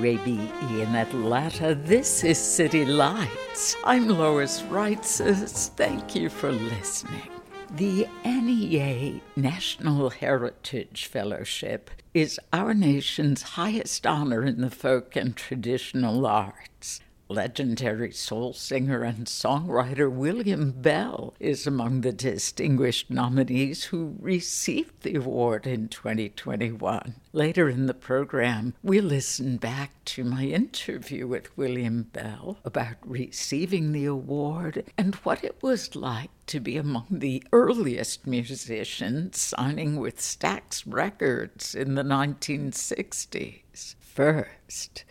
WABE in Atlanta. This is City Lights. I'm Lois Reitzes. Thank you for listening. The NEA National Heritage Fellowship is our nation's highest honor in the folk and traditional arts. Legendary soul singer and songwriter William Bell is among the distinguished nominees who received the award in 2021. Later in the program, we listen back to my interview with William Bell about receiving the award and what it was like to be among the earliest musicians signing with Stax Records in the 1960s. First,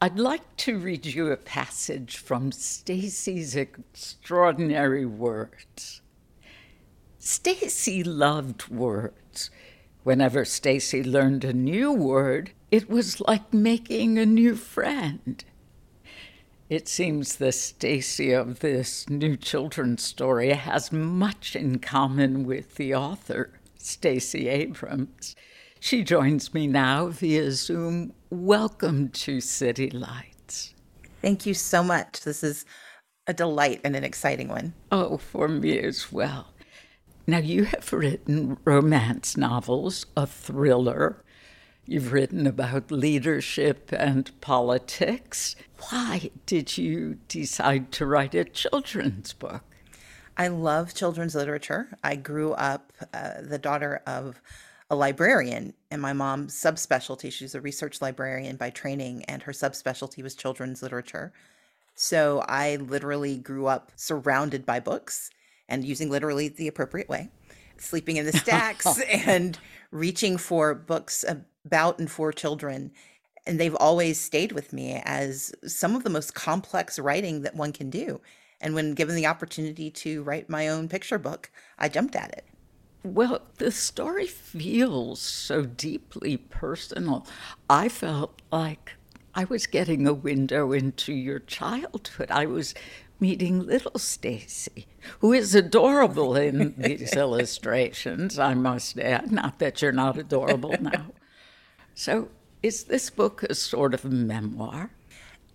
I'd like to read you a passage from Stacey's extraordinary words. Stacey loved words. Whenever Stacey learned a new word, it was like making a new friend. It seems the Stacey of this new children's story has much in common with the author, Stacey Abrams. She joins me now via Zoom. Welcome to City Lights. Thank you so much. This is a delight and an exciting one. Oh, for me as well. Now, you have written romance novels, a thriller. You've written about leadership and politics. Why did you decide to write a children's book? I love children's literature. I grew up uh, the daughter of a librarian and my mom's subspecialty she's a research librarian by training and her subspecialty was children's literature. So i literally grew up surrounded by books and using literally the appropriate way sleeping in the stacks and reaching for books about and for children. And they've always stayed with me as some of the most complex writing that one can do. And when given the opportunity to write my own picture book i jumped at it well, the story feels so deeply personal. I felt like I was getting a window into your childhood. I was meeting little Stacey, who is adorable in these illustrations, I must add. Not that you're not adorable now. So, is this book a sort of memoir?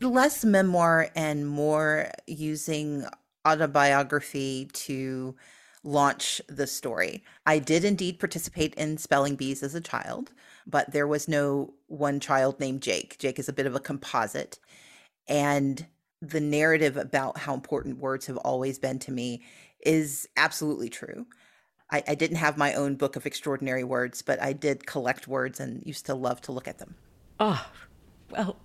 Less memoir and more using autobiography to launch the story. I did indeed participate in spelling bees as a child, but there was no one child named Jake. Jake is a bit of a composite. And the narrative about how important words have always been to me is absolutely true. I, I didn't have my own book of extraordinary words, but I did collect words and used to love to look at them. Oh, well,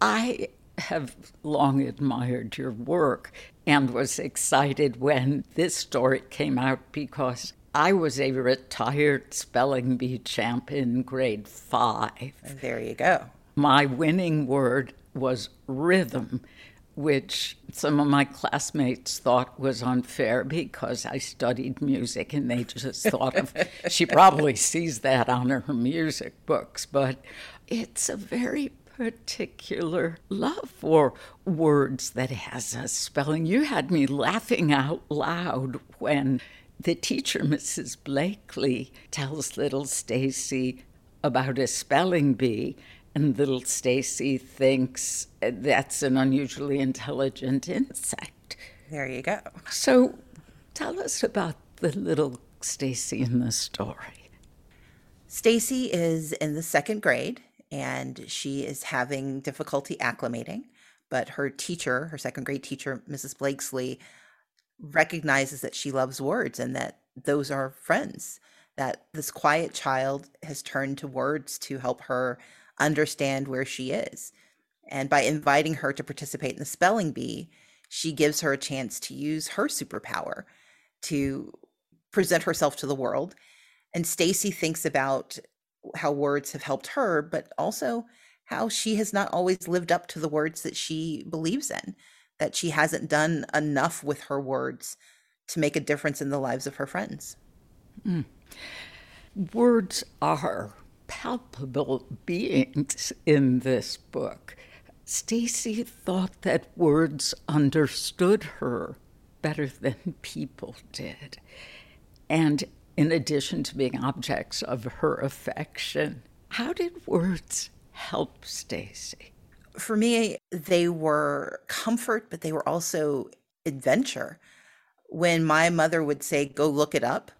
I have long admired your work and was excited when this story came out because I was a retired spelling bee champ in grade five. There you go. My winning word was rhythm, which some of my classmates thought was unfair because I studied music and they just thought of, she probably sees that on her music books, but it's a very particular love for words that has a spelling. You had me laughing out loud when the teacher, Mrs. Blakely, tells little Stacey about a spelling bee, and little Stacey thinks that's an unusually intelligent insect. There you go. So tell us about the little Stacey in the story? Stacey is in the second grade and she is having difficulty acclimating, but her teacher, her second grade teacher, Mrs. Blakesley, recognizes that she loves words and that those are friends, that this quiet child has turned to words to help her understand where she is. And by inviting her to participate in the spelling bee, she gives her a chance to use her superpower to present herself to the world. And Stacey thinks about how words have helped her, but also how she has not always lived up to the words that she believes in, that she hasn't done enough with her words to make a difference in the lives of her friends. Mm. Words are palpable beings in this book. Stacey thought that words understood her better than people did. And in addition to being objects of her affection, how did words help Stacey? For me, they were comfort, but they were also adventure. When my mother would say, Go look it up,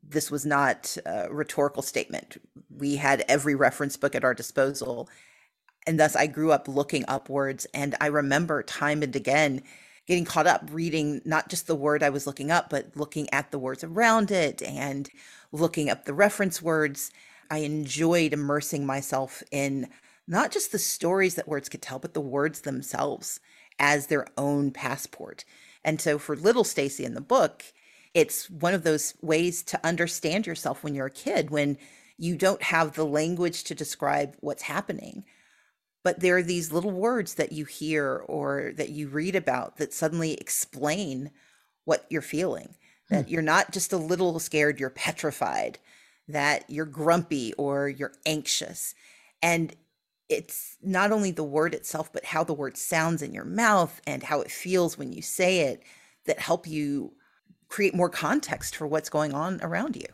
this was not a rhetorical statement. We had every reference book at our disposal and thus I grew up looking upwards. And I remember time and again getting caught up reading not just the word I was looking up, but looking at the words around it and looking up the reference words. I enjoyed immersing myself in not just the stories that words could tell, but the words themselves as their own passport. And so for little Stacey in the book, it's one of those ways to understand yourself when you're a kid, when you don't have the language to describe what's happening but there are these little words that you hear or that you read about that suddenly explain what you're feeling that hmm. you're not just a little scared you're petrified that you're grumpy or you're anxious. And it's not only the word itself but how the word sounds in your mouth and how it feels when you say it that help you create more context for what's going on around you.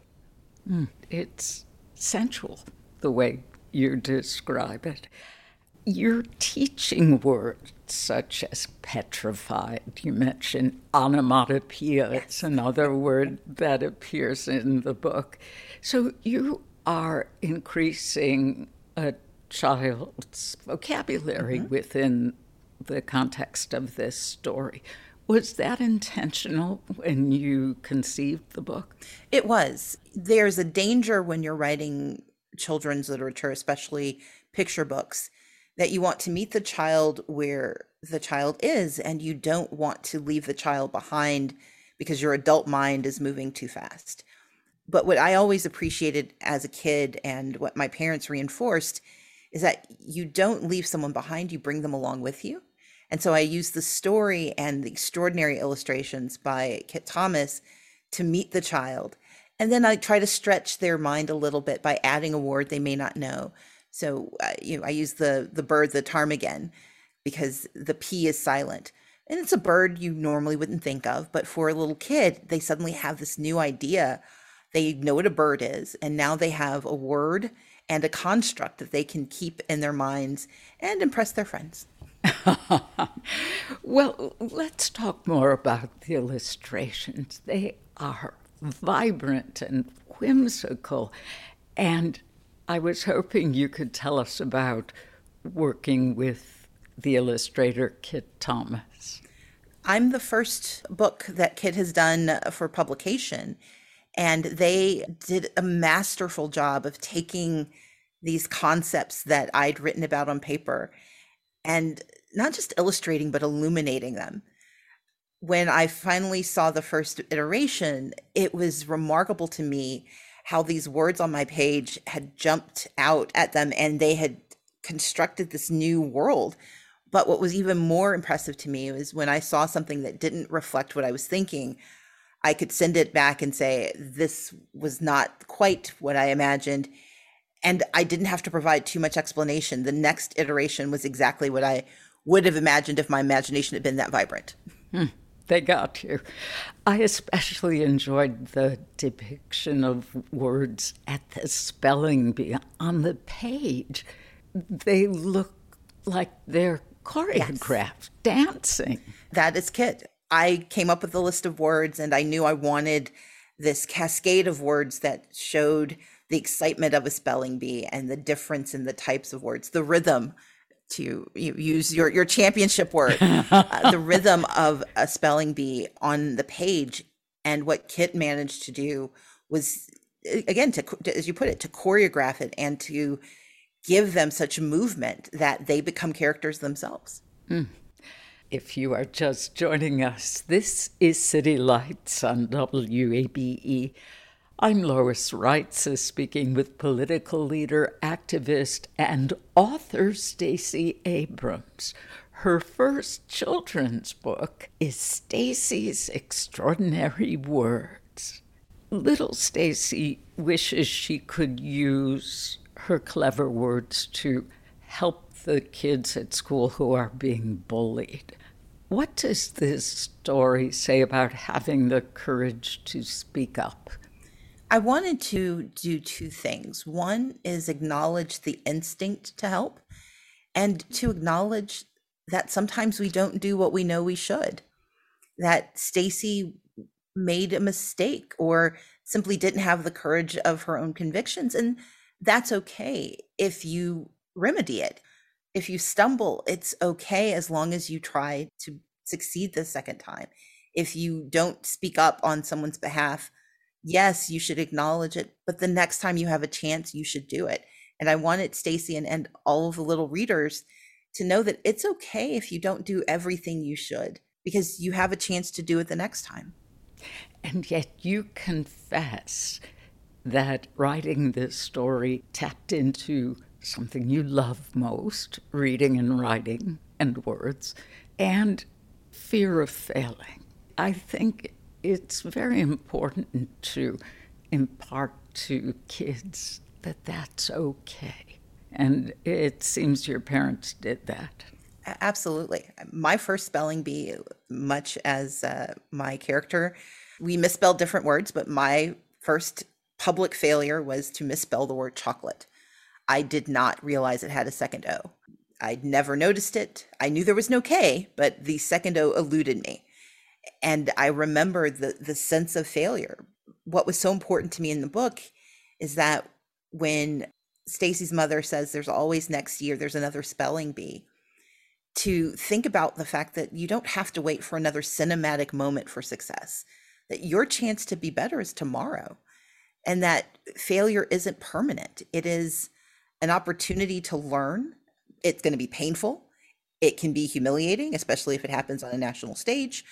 Mm, it's sensual the way you describe it you're teaching words such as petrified. You mentioned onomatopoeia. It's another word that appears in the book. So you are increasing a child's vocabulary mm-hmm. within the context of this story. Was that intentional when you conceived the book? It was. There's a danger when you're writing children's literature, especially picture books, that you want to meet the child where the child is and you don't want to leave the child behind because your adult mind is moving too fast. But what I always appreciated as a kid and what my parents reinforced is that you don't leave someone behind, you bring them along with you. And so I use the story and the extraordinary illustrations by Kit Thomas to meet the child. And then I try to stretch their mind a little bit by adding a word they may not know. So uh, you know, I use the the bird, the ptarmigan, because the p is silent, and it's a bird you normally wouldn't think of, but for a little kid, they suddenly have this new idea. They know what a bird is, and now they have a word and a construct that they can keep in their minds and impress their friends. well, let's talk more about the illustrations. They are vibrant and whimsical and I was hoping you could tell us about working with the illustrator Kit Thomas. I'm the first book that Kit has done for publication, and they did a masterful job of taking these concepts that I'd written about on paper and not just illustrating, but illuminating them. When I finally saw the first iteration, it was remarkable to me how these words on my page had jumped out at them and they had constructed this new world. But what was even more impressive to me was when I saw something that didn't reflect what I was thinking, I could send it back and say, This was not quite what I imagined. And I didn't have to provide too much explanation. The next iteration was exactly what I would have imagined if my imagination had been that vibrant. Hmm they got you. I especially enjoyed the depiction of words at the spelling bee on the page. They look like they're choreographed, yes. dancing. That is Kit. I came up with a list of words and I knew I wanted this cascade of words that showed the excitement of a spelling bee and the difference in the types of words, the rhythm to use your, your championship word, uh, the rhythm of a spelling bee on the page. And what Kit managed to do was, again, to, as you put it, to choreograph it and to give them such movement that they become characters themselves. Mm. If you are just joining us, this is City Lights on WABE. I'm Lois Reitzes speaking with political leader, activist, and author Stacey Abrams. Her first children's book is Stacey's Extraordinary Words. Little Stacey wishes she could use her clever words to help the kids at school who are being bullied. What does this story say about having the courage to speak up? I wanted to do two things. One is acknowledge the instinct to help, and to acknowledge that sometimes we don't do what we know we should. That Stacey made a mistake or simply didn't have the courage of her own convictions. And that's okay if you remedy it. If you stumble, it's okay as long as you try to succeed the second time. If you don't speak up on someone's behalf, yes, you should acknowledge it, but the next time you have a chance, you should do it. And I wanted Stacey and, and all of the little readers to know that it's okay if you don't do everything you should because you have a chance to do it the next time. And yet you confess that writing this story tapped into something you love most reading and writing and words, and fear of failing. I think it's very important to impart to kids that that's okay. And it seems your parents did that. Absolutely. My first spelling bee, much as uh, my character, we misspelled different words, but my first public failure was to misspell the word chocolate. I did not realize it had a second O. I'd never noticed it. I knew there was no K, but the second O eluded me and I remember the the sense of failure. What was so important to me in the book is that when Stacey's mother says there's always next year, there's another spelling bee, to think about the fact that you don't have to wait for another cinematic moment for success, that your chance to be better is tomorrow, and that failure isn't permanent. It is an opportunity to learn. It's going to be painful. It can be humiliating, especially if it happens on a national stage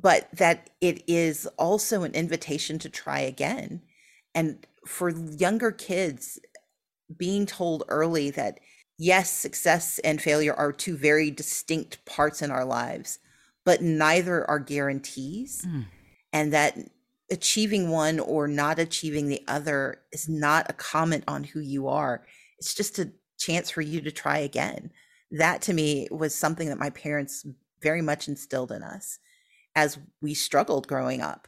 but that it is also an invitation to try again. And for younger kids, being told early that yes, success and failure are two very distinct parts in our lives, but neither are guarantees. Mm. And that achieving one or not achieving the other is not a comment on who you are. It's just a chance for you to try again. That to me was something that my parents very much instilled in us as we struggled growing up.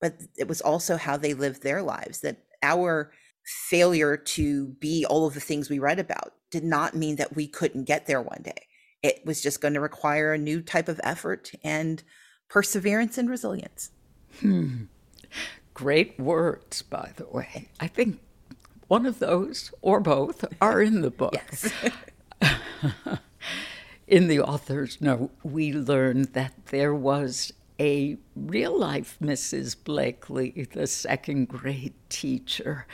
But it was also how they lived their lives that our failure to be all of the things we read about did not mean that we couldn't get there one day. It was just going to require a new type of effort and perseverance and resilience. Hmm. Great words, by the way. I think one of those or both are in the book. in the author's note, we learned that there was a real life Mrs. Blakely, the second grade teacher.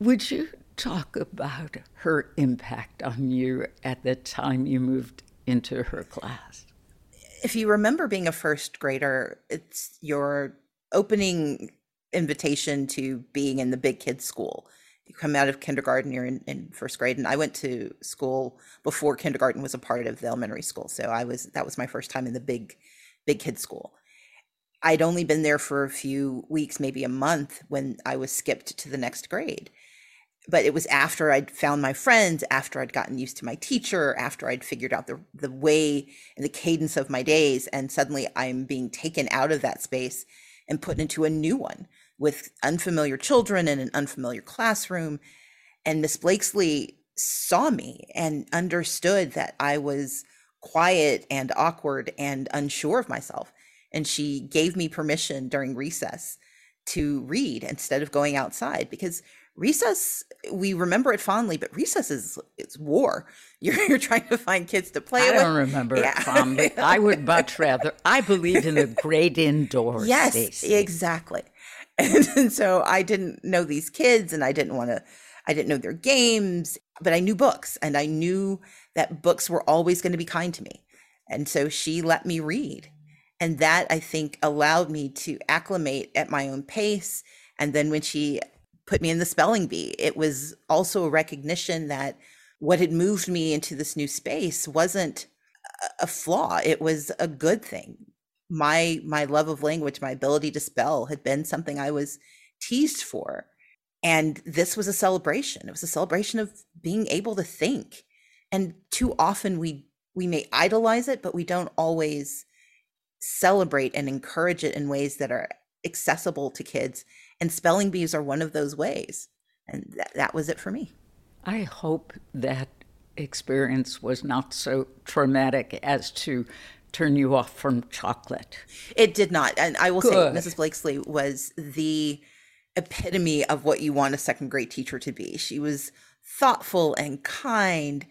Would you talk about her impact on you at the time you moved into her class? If you remember being a first grader, it's your opening invitation to being in the big kids school. You come out of kindergarten, you're in, in first grade, and I went to school before kindergarten was a part of the elementary school. So I was that was my first time in the big big kid school. I'd only been there for a few weeks, maybe a month, when I was skipped to the next grade. But it was after I'd found my friends, after I'd gotten used to my teacher, after I'd figured out the, the way and the cadence of my days. And suddenly I'm being taken out of that space and put into a new one with unfamiliar children in an unfamiliar classroom. And Miss Blakesley saw me and understood that I was quiet and awkward and unsure of myself. And she gave me permission during recess to read instead of going outside because recess we remember it fondly but recess is it's war you're, you're trying to find kids to play with. I with don't remember yeah. it fondly. I would much rather. I believe in a great indoor yes, space. exactly. And, and so I didn't know these kids, and I didn't want to. I didn't know their games, but I knew books, and I knew that books were always going to be kind to me. And so she let me read, and that I think allowed me to acclimate at my own pace. And then when she put me in the spelling bee, it was also a recognition that what had moved me into this new space wasn't a flaw. It was a good thing. My my love of language my ability to spell had been something i was teased for. And this was a celebration. It was a celebration of being able to think and too often we we may idolize it but we don't always celebrate and encourage it in ways that are accessible to kids and spelling bees are one of those ways and that, that was it for me I hope that experience was not so traumatic as to turn you off from chocolate. It did not. And I will Good. say, Mrs. Blakesley was the epitome of what you want a second grade teacher to be. She was thoughtful and kind.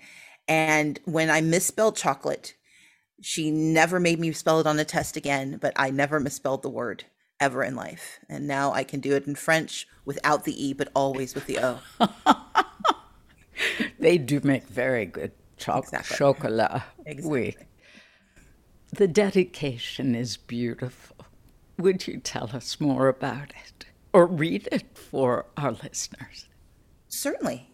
And when I misspelled chocolate, she never made me spell it on a test again, but I never misspelled the word ever in life. And now I can do it in French without the E, but always with the O. they do make very good cho- exactly. chocolat. Exactly. Oui. The dedication is beautiful. Would you tell us more about it or read it for our listeners? Certainly.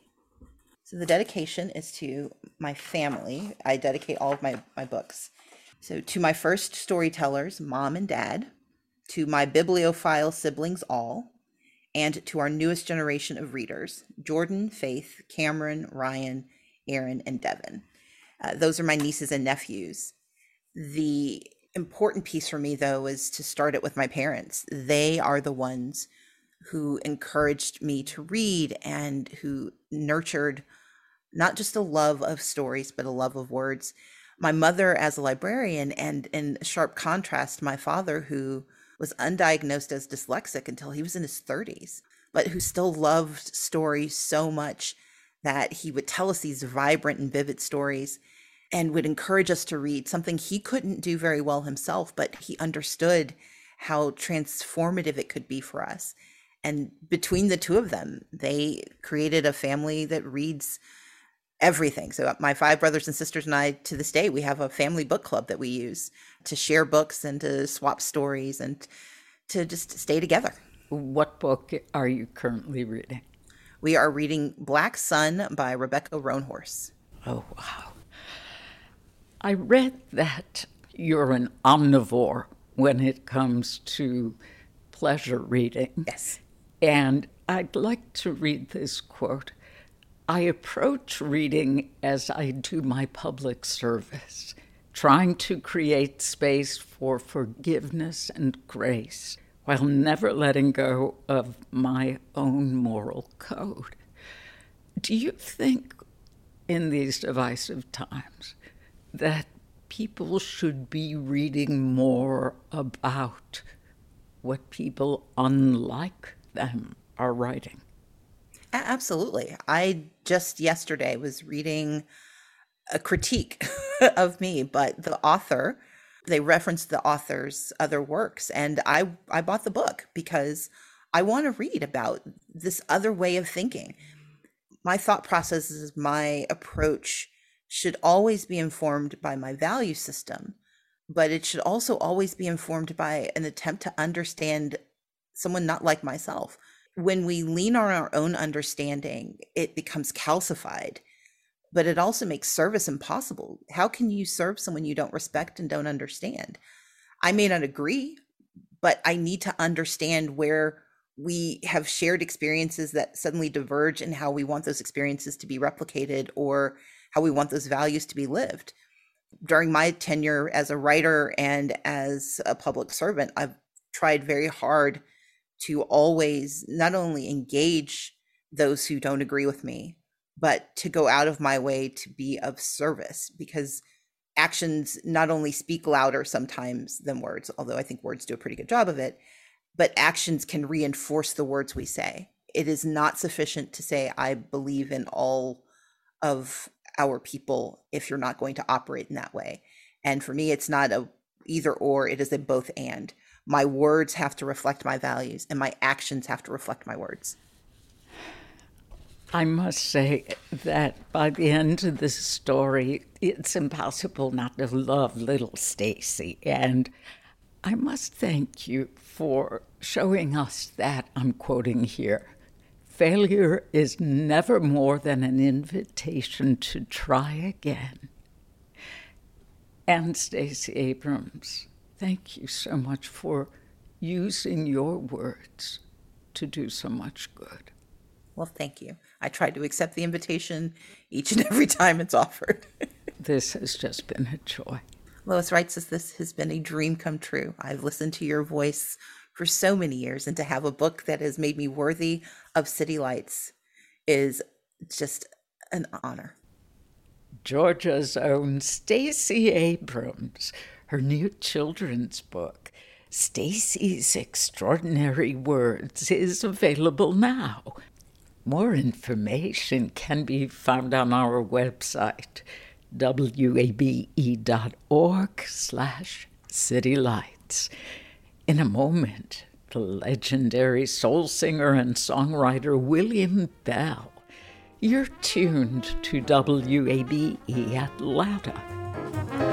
So, the dedication is to my family. I dedicate all of my, my books. So, to my first storytellers, mom and dad, to my bibliophile siblings, all, and to our newest generation of readers Jordan, Faith, Cameron, Ryan, Aaron, and Devin. Uh, those are my nieces and nephews. The important piece for me, though, is to start it with my parents. They are the ones who encouraged me to read and who nurtured not just a love of stories, but a love of words. My mother, as a librarian, and in sharp contrast, my father, who was undiagnosed as dyslexic until he was in his 30s, but who still loved stories so much that he would tell us these vibrant and vivid stories and would encourage us to read something he couldn't do very well himself, but he understood how transformative it could be for us. And between the two of them, they created a family that reads everything. So uh, my five brothers and sisters and I, to this day, we have a family book club that we use to share books and to swap stories and to just stay together. What book are you currently reading? We are reading Black Sun by Rebecca Roanhorse. Oh, wow. I read that you're an omnivore when it comes to pleasure reading. Yes. And I'd like to read this quote I approach reading as I do my public service, trying to create space for forgiveness and grace while never letting go of my own moral code. Do you think in these divisive times that people should be reading more about what people unlike them are writing? Absolutely. I just yesterday was reading a critique of me, but the author, they referenced the author's other works and I I bought the book because I want to read about this other way of thinking. My thought processes, my approach should always be informed by my value system, but it should also always be informed by an attempt to understand someone not like myself when we lean on our own understanding, it becomes calcified, but it also makes service impossible. How can you serve someone you don't respect and don't understand? I may not agree, but I need to understand where we have shared experiences that suddenly diverge in how we want those experiences to be replicated or how we want those values to be lived. During my tenure as a writer and as a public servant, I've tried very hard to always not only engage those who don't agree with me, but to go out of my way to be of service because actions not only speak louder sometimes than words, although I think words do a pretty good job of it. but actions can reinforce the words we say. It is not sufficient to say, I believe in all of our people if you're not going to operate in that way. And for me, it's not a either or, it is a both and. My words have to reflect my values, and my actions have to reflect my words. I must say that by the end of this story, it's impossible not to love little Stacey. And I must thank you for showing us that, I'm quoting here, failure is never more than an invitation to try again. And Stacey Abrams, thank you so much for using your words to do so much good. Well, thank you. I try to accept the invitation each and every time it's offered. this has just been a joy. Lois Reitzes this has been a dream come true. I've listened to your voice for so many years, and to have a book that has made me worthy of City Lights is just an honor. Georgia's own Stacey Abrams, her new children's book, Stacey's Extraordinary Words, is available now more information can be found on our website, wabe.org slash citylights. In a moment, the legendary soul singer and songwriter William Bell. You're tuned to WABE Atlanta.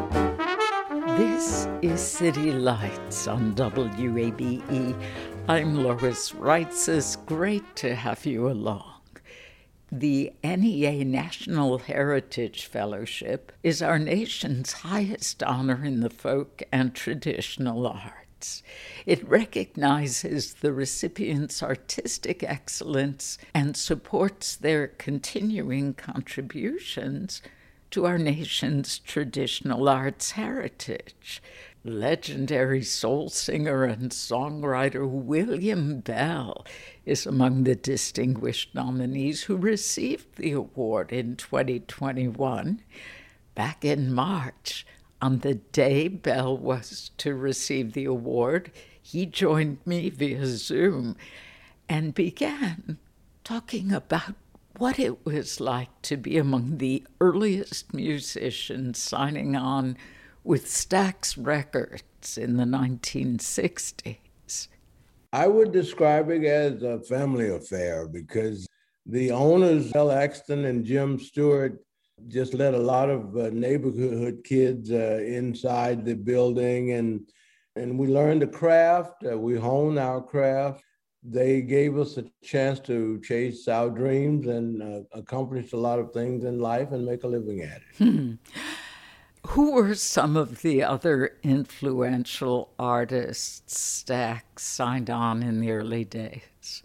This is City Lights on WABE. I'm Lois Reitzes. It's great to have you along. The NEA National Heritage Fellowship is our nation's highest honor in the folk and traditional arts. It recognizes the recipients' artistic excellence and supports their continuing contributions to our nation's traditional arts heritage. Legendary soul singer and songwriter William Bell is among the distinguished nominees who received the award in 2021. Back in March, on the day Bell was to receive the award, he joined me via Zoom and began talking about what it was like to be among the earliest musicians signing on with Stax Records in the 1960s. I would describe it as a family affair because the owners, Bill Axton and Jim Stewart, just let a lot of uh, neighborhood kids uh, inside the building and and we learned the craft, uh, we honed our craft they gave us a chance to chase our dreams and uh, accomplish a lot of things in life and make a living at it. Hmm. Who were some of the other influential artists Stax signed on in the early days?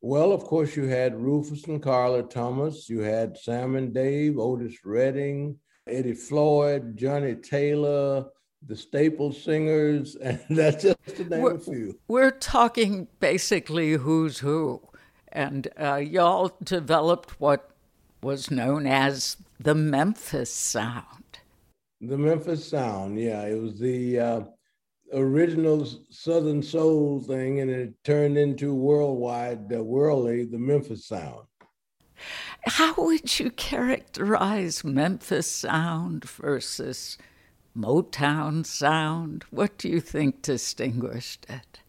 Well, of course, you had Rufus and Carla Thomas, you had Sam and Dave, Otis Redding, Eddie Floyd, Johnnie Taylor, the staple singers, and that's just to name we're, a few. We're talking basically who's who. And uh, y'all developed what was known as the Memphis Sound. The Memphis Sound, yeah. It was the uh, original Southern Soul thing, and it turned into worldwide, uh, worldly, the Memphis Sound. How would you characterize Memphis Sound versus Motown sound? What do you think distinguished it?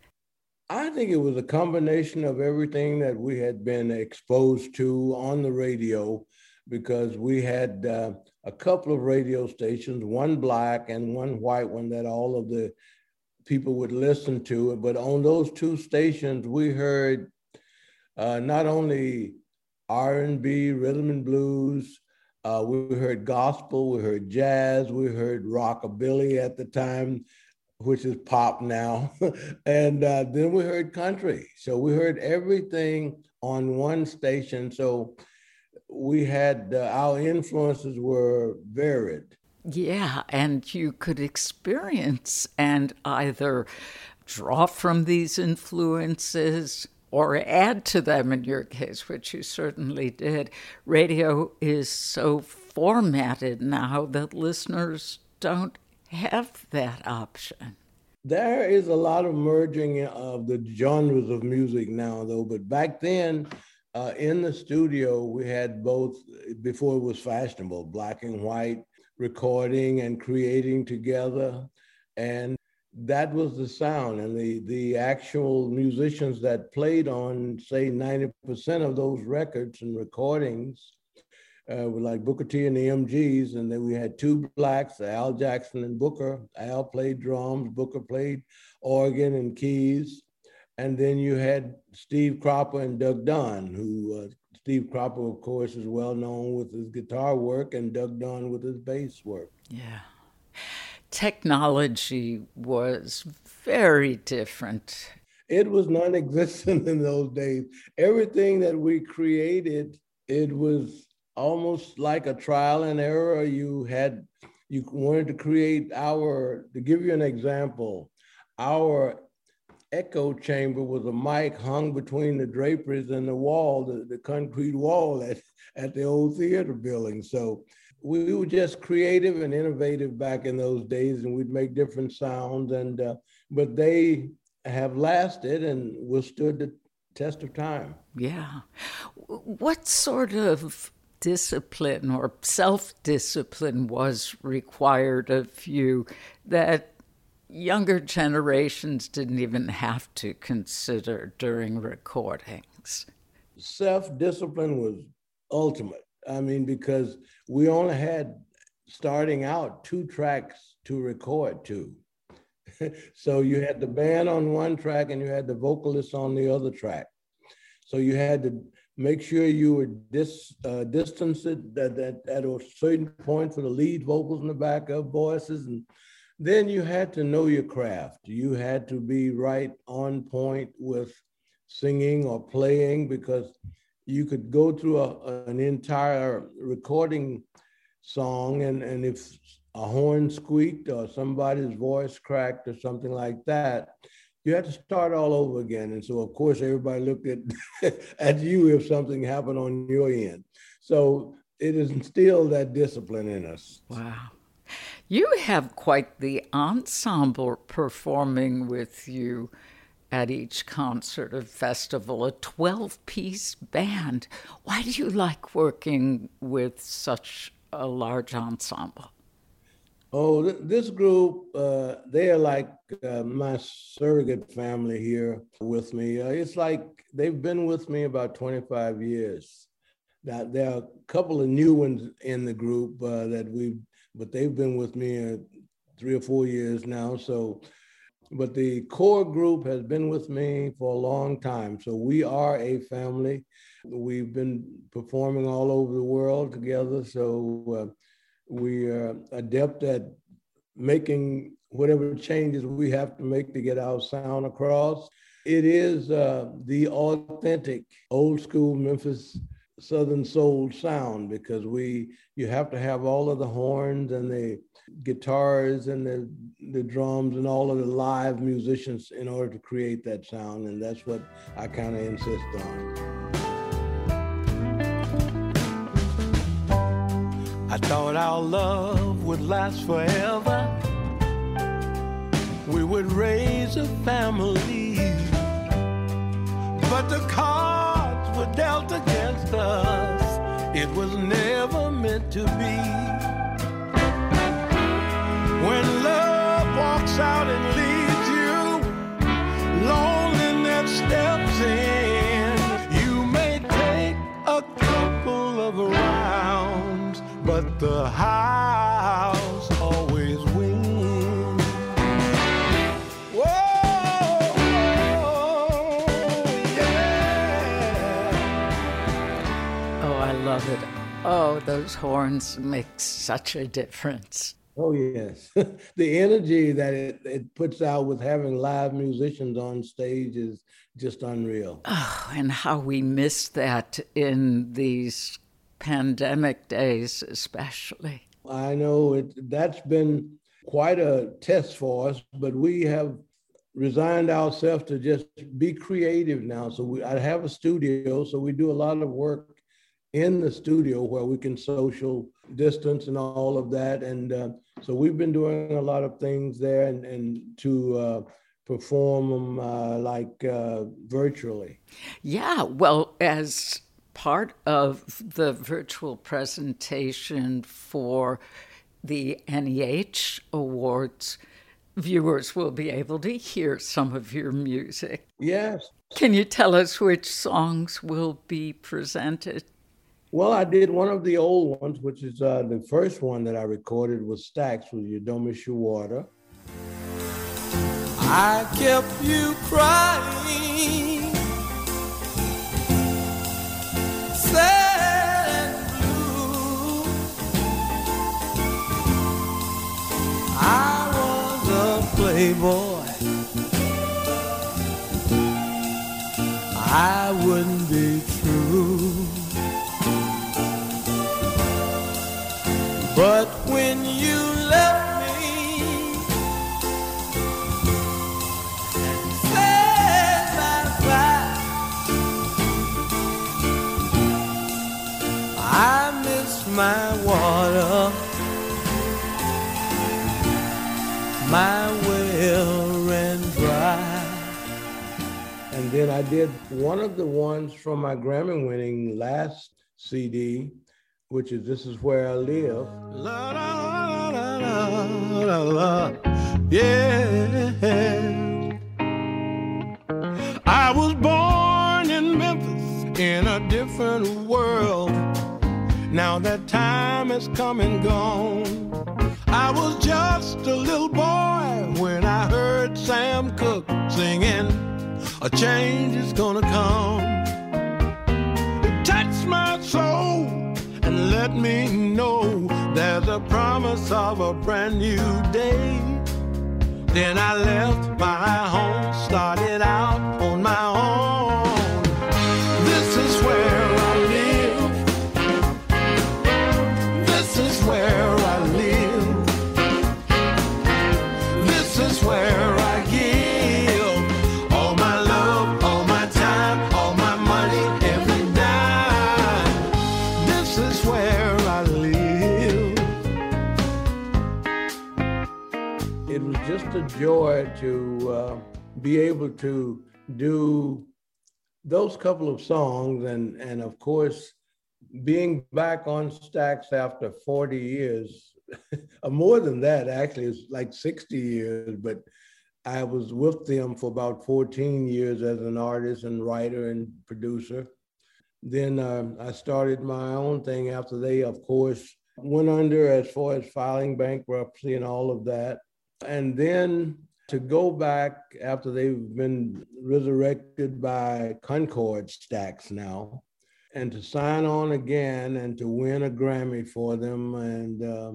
I think it was a combination of everything that we had been exposed to on the radio because we had uh, a couple of radio stations, one black and one white one that all of the people would listen to. But on those two stations, we heard uh, not only R&B, rhythm and blues, uh, we heard gospel, we heard jazz, we heard rockabilly at the time, which is pop now, and uh, then we heard country. So we heard everything on one station. So we had uh, our influences were varied. Yeah, and you could experience and either draw from these influences or add to them in your case, which you certainly did. Radio is so formatted now that listeners don't have that option. There is a lot of merging of the genres of music now, though, but back then, uh, in the studio, we had both, before it was fashionable, black and white recording and creating together. And that was the sound. And the, the actual musicians that played on, say, 90% of those records and recordings uh, were like Booker T and the MGs. And then we had two blacks, Al Jackson and Booker. Al played drums, Booker played organ and keys. And then you had Steve Cropper and Duck Dunn, who uh, Steve Cropper, of course, is well known with his guitar work, and Duck Dunn with his bass work. Yeah. Technology was very different. It was non existent in those days. Everything that we created, it was almost like a trial and error. You had, you wanted to create our, to give you an example, our echo chamber was a mic hung between the draperies and the wall, the, the concrete wall at, at the old theater building. So we were just creative and innovative back in those days, and we'd make different sounds. And uh, but they have lasted and withstood the test of time. Yeah. What sort of discipline or self discipline was required of you that younger generations didn't even have to consider during recordings. Self discipline was ultimate. I mean, because we only had starting out two tracks to record to. so you had the band on one track and you had the vocalist on the other track. So you had to make sure you were dis, uh, distanced at, at, at a certain point for the lead vocals and the backup voices and then you had to know your craft. You had to be right on point with singing or playing because you could go through a, an entire recording song and, and if a horn squeaked or somebody's voice cracked or something like that, you had to start all over again. And so of course everybody looked at, at you if something happened on your end. So it instilled that discipline in us. Wow. You have quite the ensemble performing with you at each concert or festival, a 12 piece band. Why do you like working with such a large ensemble? Oh, th- this group, uh, they are like uh, my surrogate family here with me. Uh, it's like they've been with me about 25 years. Now, there are a couple of new ones in the group uh, that we've but they've been with me uh, three or four years now. So, but the core group has been with me for a long time. So we are a family. We've been performing all over the world together. So uh, we are adept at making whatever changes we have to make to get our sound across. It is uh, the authentic old school Memphis Southern soul sound because we you have to have all of the horns and the guitars and the the drums and all of the live musicians in order to create that sound and that's what I kind of insist on. I thought our love would last forever. We would raise a family. But the cards were dealt against us. It was never meant to be. When love walks out and leaves you, loneliness steps in. You may take a couple of rounds, but the house always wins. Oh, I love it. Oh, those horns make such a difference. Oh yes, the energy that it, it puts out with having live musicians on stage is just unreal. Oh, and how we miss that in these pandemic days, especially. I know it, that's been quite a test for us, but we have resigned ourselves to just be creative now. So we, I have a studio, so we do a lot of work in the studio where we can social distance and all of that. And uh, so we've been doing a lot of things there and, and to uh, perform them uh, like uh, virtually. Yeah, well, as part of the virtual presentation for the NEH Awards, viewers will be able to hear some of your music. Yes. Can you tell us which songs will be presented? Well, I did one of the old ones, which is uh, the first one that I recorded was Stax with You Don't Miss Your Water. I kept you crying, sad and blue. I was a playboy. I wouldn't be true. But when you left me, and said bye-bye. I miss my water, my well ran dry. And then I did one of the ones from my Grammy winning last CD, which is This Is Where I Live. La la la yeah. I was born in Memphis in a different world. Now that time has come and gone. I was just a little boy when I heard Sam Cooke singing, A change is gonna come. It touched my soul and let me know there's a promise of a brand new day. Then I left my home, started out on my own. Joy to uh, be able to do those couple of songs and, and of course, being back on Stax after 40 years, or more than that, actually, it's like 60 years, but I was with them for about 14 years as an artist and writer and producer. Then uh, I started my own thing after they, of course, went under as far as filing bankruptcy and all of that. And then to go back after they've been resurrected by Concord Stax now, and to sign on again and to win a Grammy for them. And uh,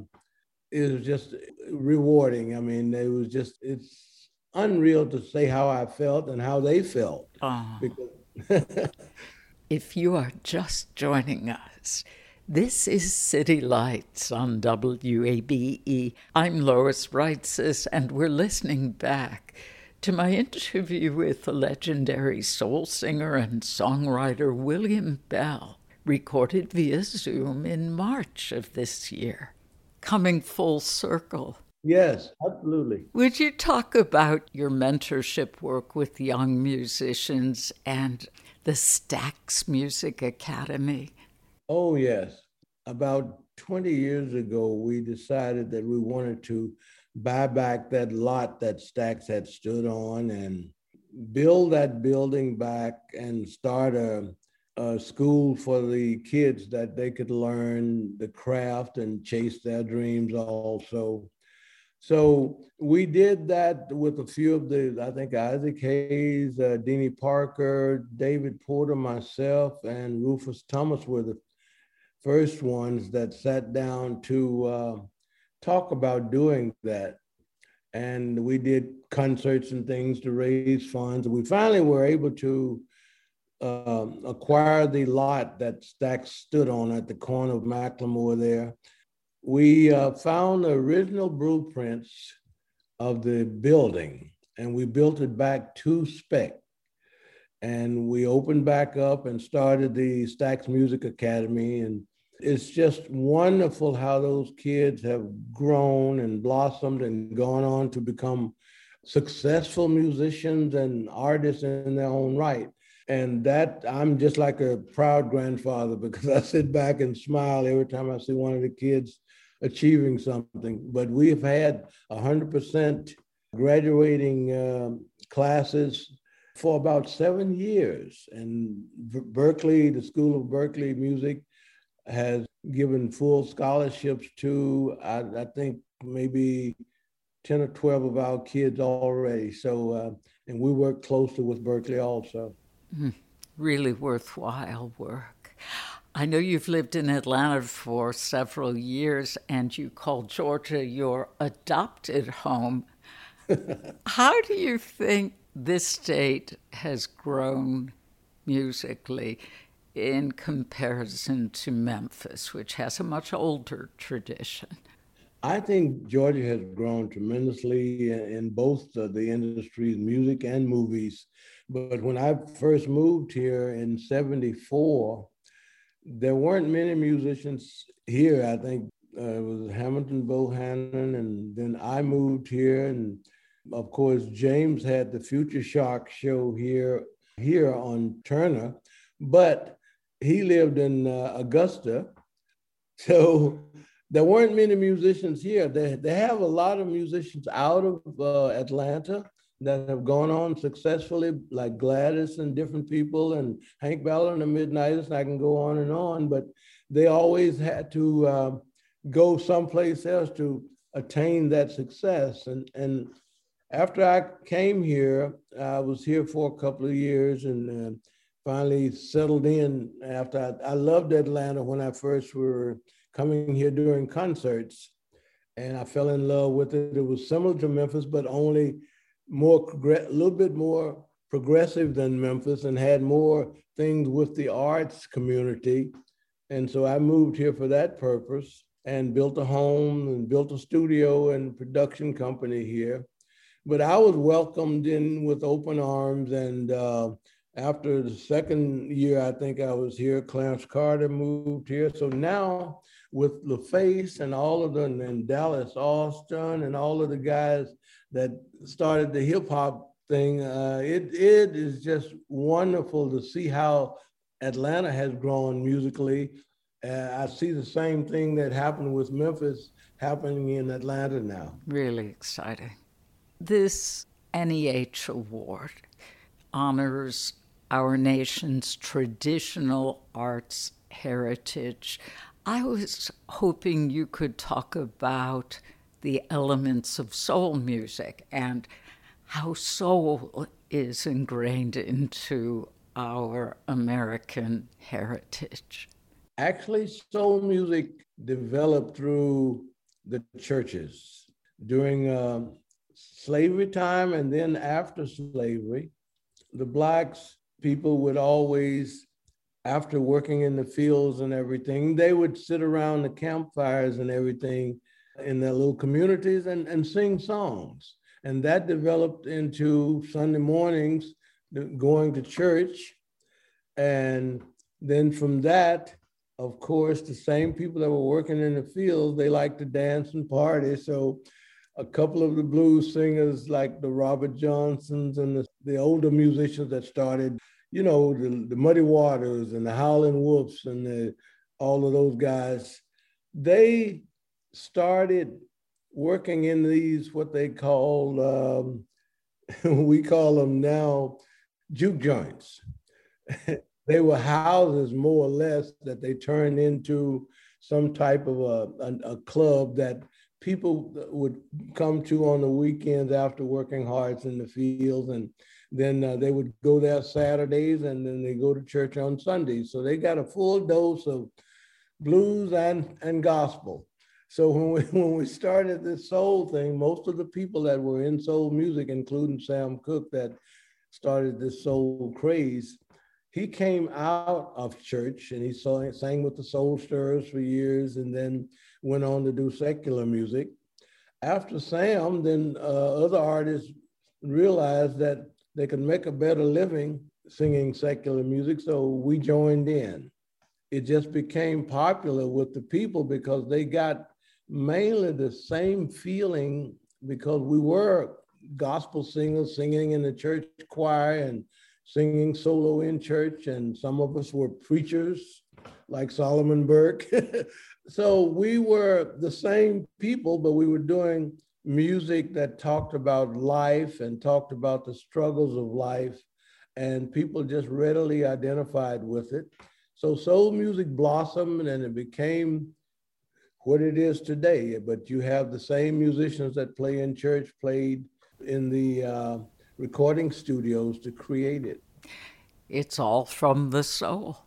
it was just rewarding. I mean, it was just, it's unreal to say how I felt and how they felt. Oh. Because If you are just joining us, this is City Lights on WABE. I'm Lois Reitzes, and we're listening back to my interview with the legendary soul singer and songwriter William Bell, recorded via Zoom in March of this year. Coming full circle. yes, absolutely. Would you talk about your mentorship work with young musicians and the Stax Music Academy? Oh, yes. About 20 years ago, we decided that we wanted to buy back that lot that Stax had stood on and build that building back and start a, a school for the kids that they could learn the craft and chase their dreams also. So we did that with a few of the, I think Isaac Hayes, uh, Parker, David Porter, myself, and Rufus Thomas were the first ones that sat down to uh, talk about doing that. And we did concerts and things to raise funds. We finally were able to uh, acquire the lot that Stax stood on at the corner of McLemore there we uh, found the original blueprints of the building and we built it back to spec. And we opened back up and started the Stax Music Academy. And it's just wonderful how those kids have grown and blossomed and gone on to become successful musicians and artists in their own right. And that I'm just like a proud grandfather because I sit back and smile every time I see one of the kids achieving something. But we've had 100% graduating um, classes for about seven years. And Berklee, the School of Berklee Music, has given full scholarships to, I, I think, maybe 10 or 12 of our kids already. So, uh, and we work closely with Berklee also. Mm, really worthwhile work. I know you've lived in Atlanta for several years and you call Georgia your adopted home. How do you think this state has grown musically in comparison to Memphis, which has a much older tradition? I think Georgia has grown tremendously in both the industries, music and movies. But when I first moved here in 74, there weren't many musicians here. I think uh, it was Hamilton Bohannon, and then I moved here, and of course James had the Future Shock show here here on Turner, but he lived in uh, Augusta, so there weren't many musicians here. They they have a lot of musicians out of uh, Atlanta, that have gone on successfully, like Gladys and different people, and Hank Ballard and the Midnighters, and I can go on and on, but they always had to uh, go someplace else to attain that success. And, and after I came here, I was here for a couple of years and uh, finally settled in after I, I loved Atlanta when I first were coming here during concerts. And I fell in love with it. It was similar to Memphis, but only more a little bit more progressive than Memphis and had more things with the arts community. And so I moved here for that purpose and built a home and built a studio and production company here. But I was welcomed in with open arms. And uh, after the second year, I think I was here, Clarence Carter moved here. So now with LaFace and all of them, and Dallas Austin and all of the guys that started the hip hop thing. Uh, it it is just wonderful to see how Atlanta has grown musically. Uh, I see the same thing that happened with Memphis happening in Atlanta now. Really exciting. This NEH award honors our nation's traditional arts heritage. I was hoping you could talk about the elements of soul music and how soul is ingrained into our American heritage. Actually, soul music developed through the churches during uh, slavery time and then after slavery. The blacks people would always, after working in the fields and everything, they would sit around the campfires and everything in their little communities and, and sing songs. And that developed into Sunday mornings going to church. And then from that, of course, the same people that were working in the fields, they like to dance and party. So a couple of the blues singers like the Robert Johnsons and the, the older musicians that started, you know, the, the Muddy Waters and the Howling Wolves and the, all of those guys, they started working in these what they call um, we call them now juke joints. they were houses more or less that they turned into some type of a, a, a, club that people would come to on the weekends after working hard in the fields and then uh, they would go there saturdays and then they go to church on sundays so they got a full dose of blues and, and gospel so when we, when we started this soul thing most of the people that were in soul music including sam cooke that started this soul craze he came out of church and he sang, with the Soul Stirrers for years and then went on to do secular music. After Sam, then uh, other artists realized that they could make a better living singing secular music, so we joined in. It just became popular with the people because they got mainly the same feeling because we were gospel singers singing in the church choir and singing solo in church, and some of us were preachers like Solomon Burke. so we were the same people, but we were doing music that talked about life and talked about the struggles of life, and people just readily identified with it. So soul music blossomed and it became what it is today. But you have the same musicians that play in church played in the uh, recording studios to create it. It's all from the soul.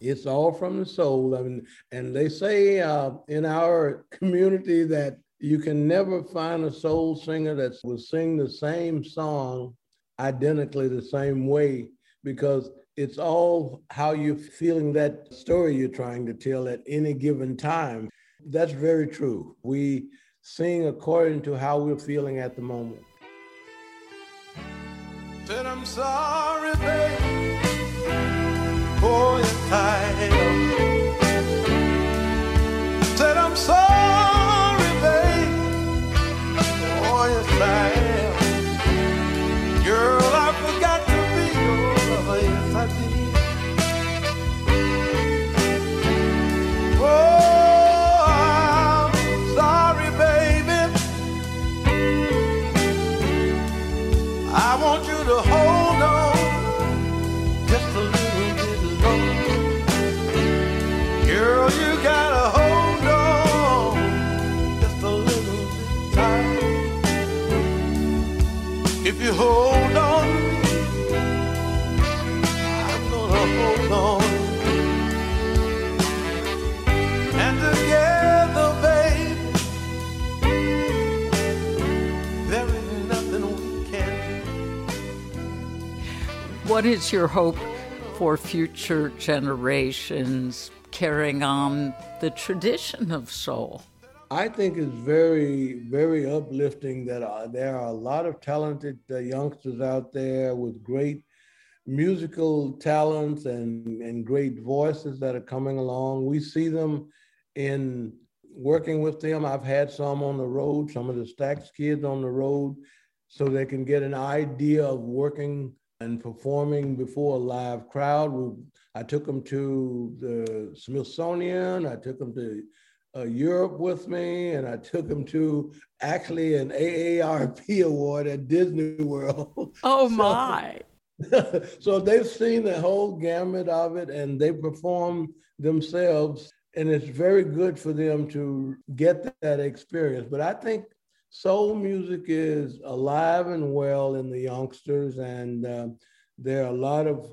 It's all from the soul. I mean, and they say uh, in our community that you can never find a soul singer that will sing the same song identically the same way because it's all how you're feeling that story you're trying to tell at any given time. That's very true. We sing according to how we're feeling at the moment. Said I'm sorry, babe, for. For is your hope for future generations carrying on the tradition of soul? I think it's very, very uplifting that uh, there are a lot of talented uh, youngsters out there with great musical talents and, and great voices that are coming along. We see them in working with them. I've had some on the road, some of the Stax kids on the road, so they can get an idea of working and performing before a live crowd. We, I took them to the Smithsonian. I took them to uh, Europe with me, and I took them to actually an AARP award at Disney World. Oh my! so they've seen the whole gamut of it, and they perform themselves, and it's very good for them to get that experience. But I think soul music is alive and well in the youngsters, and uh, there are a lot of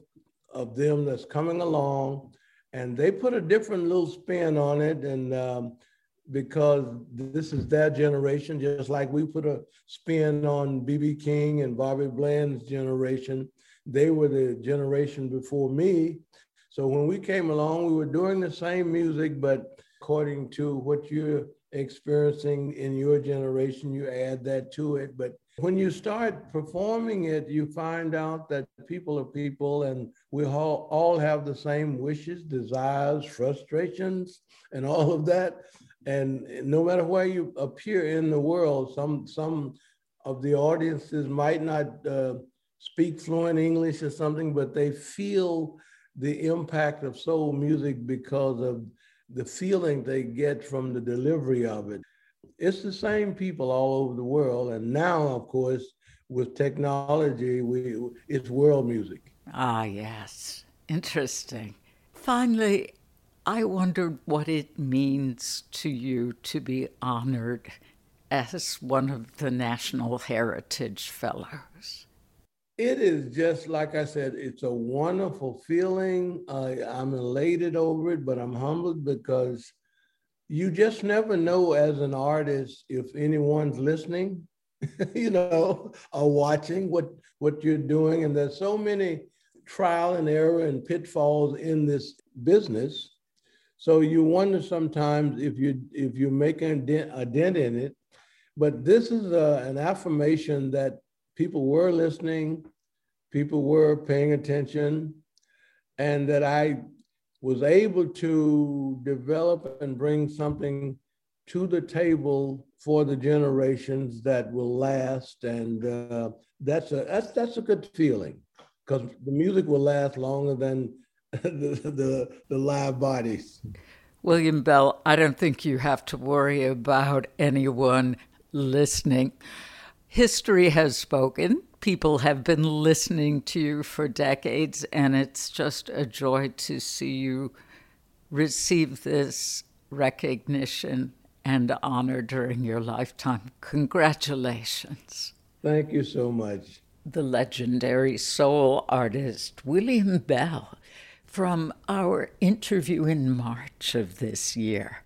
of them that's coming along and they put a different little spin on it and um, because this is their generation just like we put a spin on bb king and bobby bland's generation. They were the generation before me. So when we came along we were doing the same music but according to what you're experiencing in your generation you add that to it but when you start performing it, you find out that people are people and we all, all have the same wishes, desires, frustrations, and all of that. And no matter where you appear in the world, some, some of the audiences might not uh, speak fluent English or something, but they feel the impact of soul music because of the feeling they get from the delivery of it it's the same people all over the world. And now, of course, with technology, we it's world music. Ah, yes. Interesting. Finally, I wondered what it means to you to be honored as one of the National Heritage Fellows. It is just like I said, it's a wonderful feeling. I'm elated over it, but I'm humbled because you just never know as an artist if anyone's listening, you know, or watching what, what you're doing. And there's so many trial and error and pitfalls in this business so you wonder sometimes if you if you're making a dent, a dent in it. But this is a, an affirmation that people were listening, people were paying attention, and that I was able to develop and bring something to the table for the generations that will last, and uh, that's a that's that's a good feeling because the music will last longer than the, the, the live bodies. William Bell, I don't think you have to worry about anyone listening. History has spoken. People have been listening to you for decades, and it's just a joy to see you receive this recognition and honor during your lifetime. Congratulations. Thank you so much. The legendary soul artist William Bell from our interview in March of this year.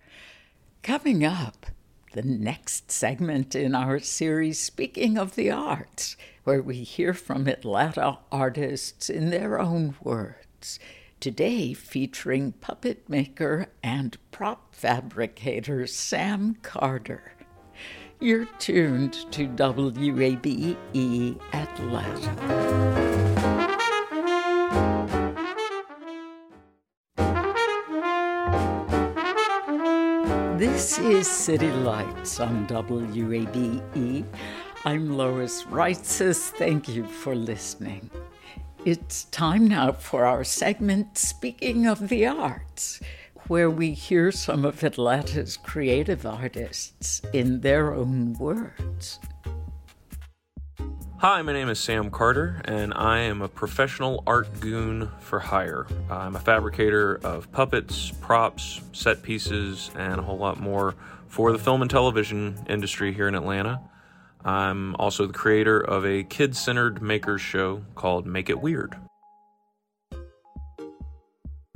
Coming up, the next segment in our series, Speaking of the Arts, where we hear from Atlanta artists in their own words. Today, featuring puppet maker and prop fabricator Sam Carter. You're tuned to WABE Atlanta. This is City Lights on WABE. I'm Lois Reitzes. Thank you for listening. It's time now for our segment, Speaking of the Arts, where we hear some of Atlanta's creative artists in their own words. Hi, my name is Sam Carter, and I am a professional art goon for hire. I'm a fabricator of puppets, props, set pieces, and a whole lot more for the film and television industry here in Atlanta. I'm also the creator of a kid centered makers show called Make It Weird.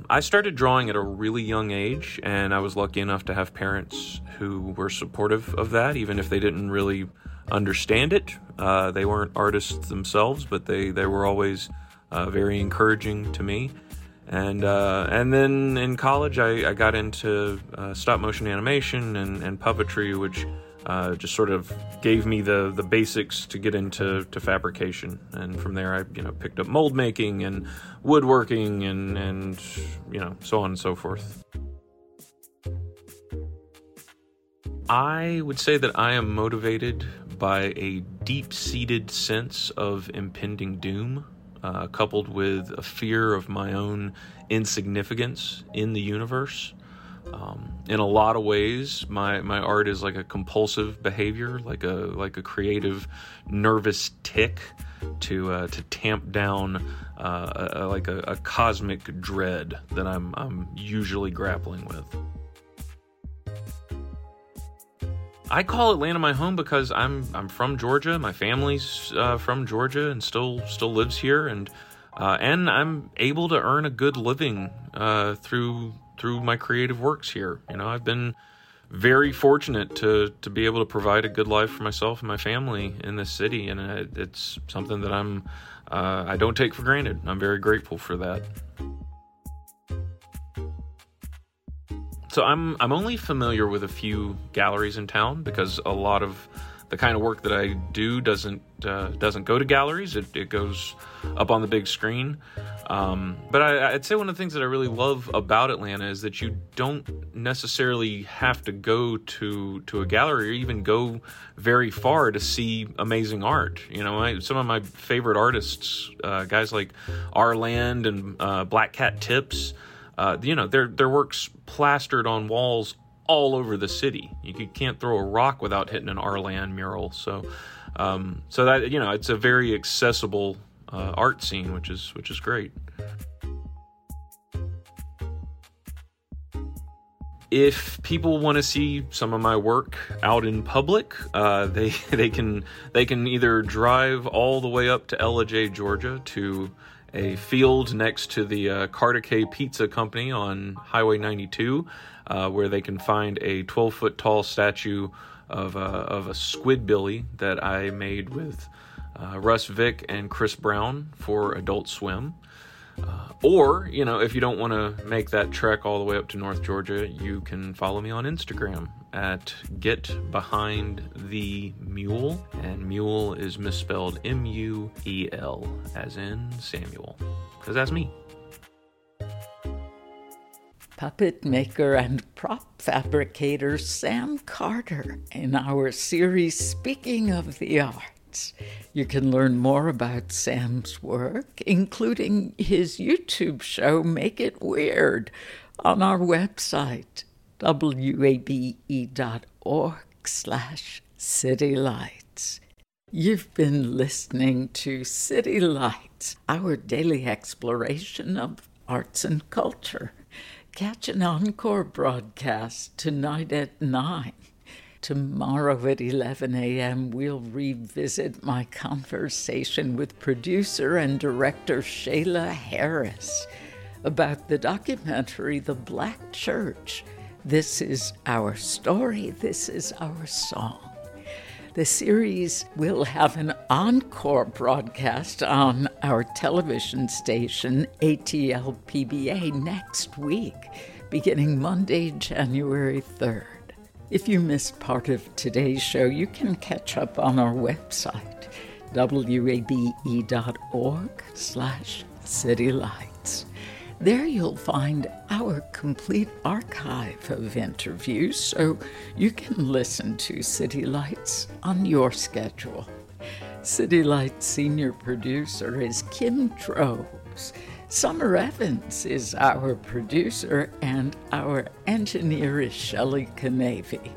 I started drawing at a really young age, and I was lucky enough to have parents who were supportive of that, even if they didn't really understand it. Uh, they weren't artists themselves, but they, they were always uh, very encouraging to me. And uh, and then in college, I, I got into uh, stop motion animation and, and puppetry, which uh, just sort of gave me the, the basics to get into to fabrication. And from there, I you know picked up mold making and woodworking and and you know so on and so forth. I would say that I am motivated by a deep seated sense of impending doom, uh, coupled with a fear of my own insignificance in the universe. Um, in a lot of ways, my, my art is like a compulsive behavior, like a like a creative, nervous tick to uh, to tamp down uh, a, like a, a cosmic dread that I'm I'm usually grappling with. I call Atlanta my home because I'm I'm from Georgia. My family's uh, from Georgia and still still lives here, and uh, and I'm able to earn a good living uh, through through my creative works here. You know, I've been very fortunate to to be able to provide a good life for myself and my family in this city, and it, it's something that I'm uh, I don't take for granted. I'm very grateful for that. So I'm I'm only familiar with a few galleries in town because a lot of the kind of work that I do doesn't uh, doesn't go to galleries. It, it goes up on the big screen. Um, but I, would say one of the things that I really love about Atlanta is that you don't necessarily have to go to to a gallery or even go very far to see amazing art. You know, I, some of my favorite artists, uh, guys like R. Land and uh, Black Cat Tips uh, you know, their their works plastered on walls all over the city. You can't throw a rock without hitting an R. Land mural. So, Um, so that you know, it's a very accessible uh, art scene, which is which is great. if people want to see some of my work out in public, uh, they they can they can either drive all the way up to Ellijay, Georgia, to a field next to the uh, K Pizza Company on Highway 92, uh, where they can find a 12 foot tall statue of uh, of a that I made with uh, Russ Vick and Chris Brown for Adult Swim. Uh, or, you know, if you don't want to make that trek all the way up to North Georgia, you can follow me on Instagram at Get Behind the Mule. And mule is misspelled M U E L, as in Samuel. Because that's me. Puppet maker and prop fabricator Sam Carter in our series Speaking of the Art. You can learn more about Sam's work, including his YouTube show, Make It Weird, on our website, wabe.org slash citylights. You've been listening to City Lights, our daily exploration of arts and culture. Catch an encore broadcast tonight at 9. Tomorrow at 11 a.m., we'll revisit my conversation with producer and director Shayla Harris about the documentary The Black Church. This is our story, this is our song. The series will have an encore broadcast on our television station, ATL PBA, next week, beginning Monday, January 3rd. If you missed part of today's show, you can catch up on our website, wabe.org slash citylights. There you'll find our complete archive of interviews so you can listen to City Lights on your schedule. City Lights senior producer is Kim Drobes. Summer Evans is our producer, and our engineer is Shelley Canavy.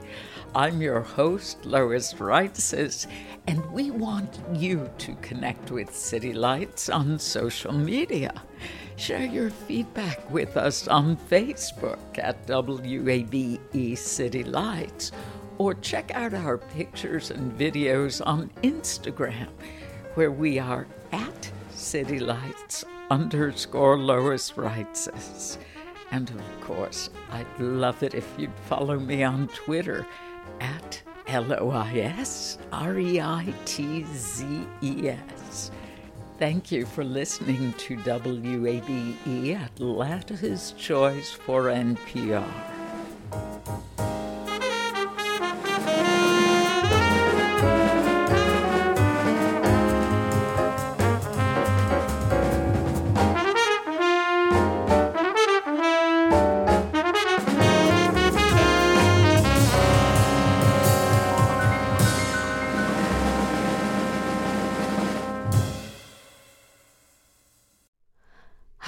I'm your host, Lois Reitzes, and we want you to connect with City Lights on social media. Share your feedback with us on Facebook at WABE City Lights, or check out our pictures and videos on Instagram, where we are at City Lights underscore Lois Reitzes. And of course, I'd love it if you'd follow me on Twitter at L O I S R E I T Z E S. Thank you for listening to WABE Atlanta's Choice for NPR.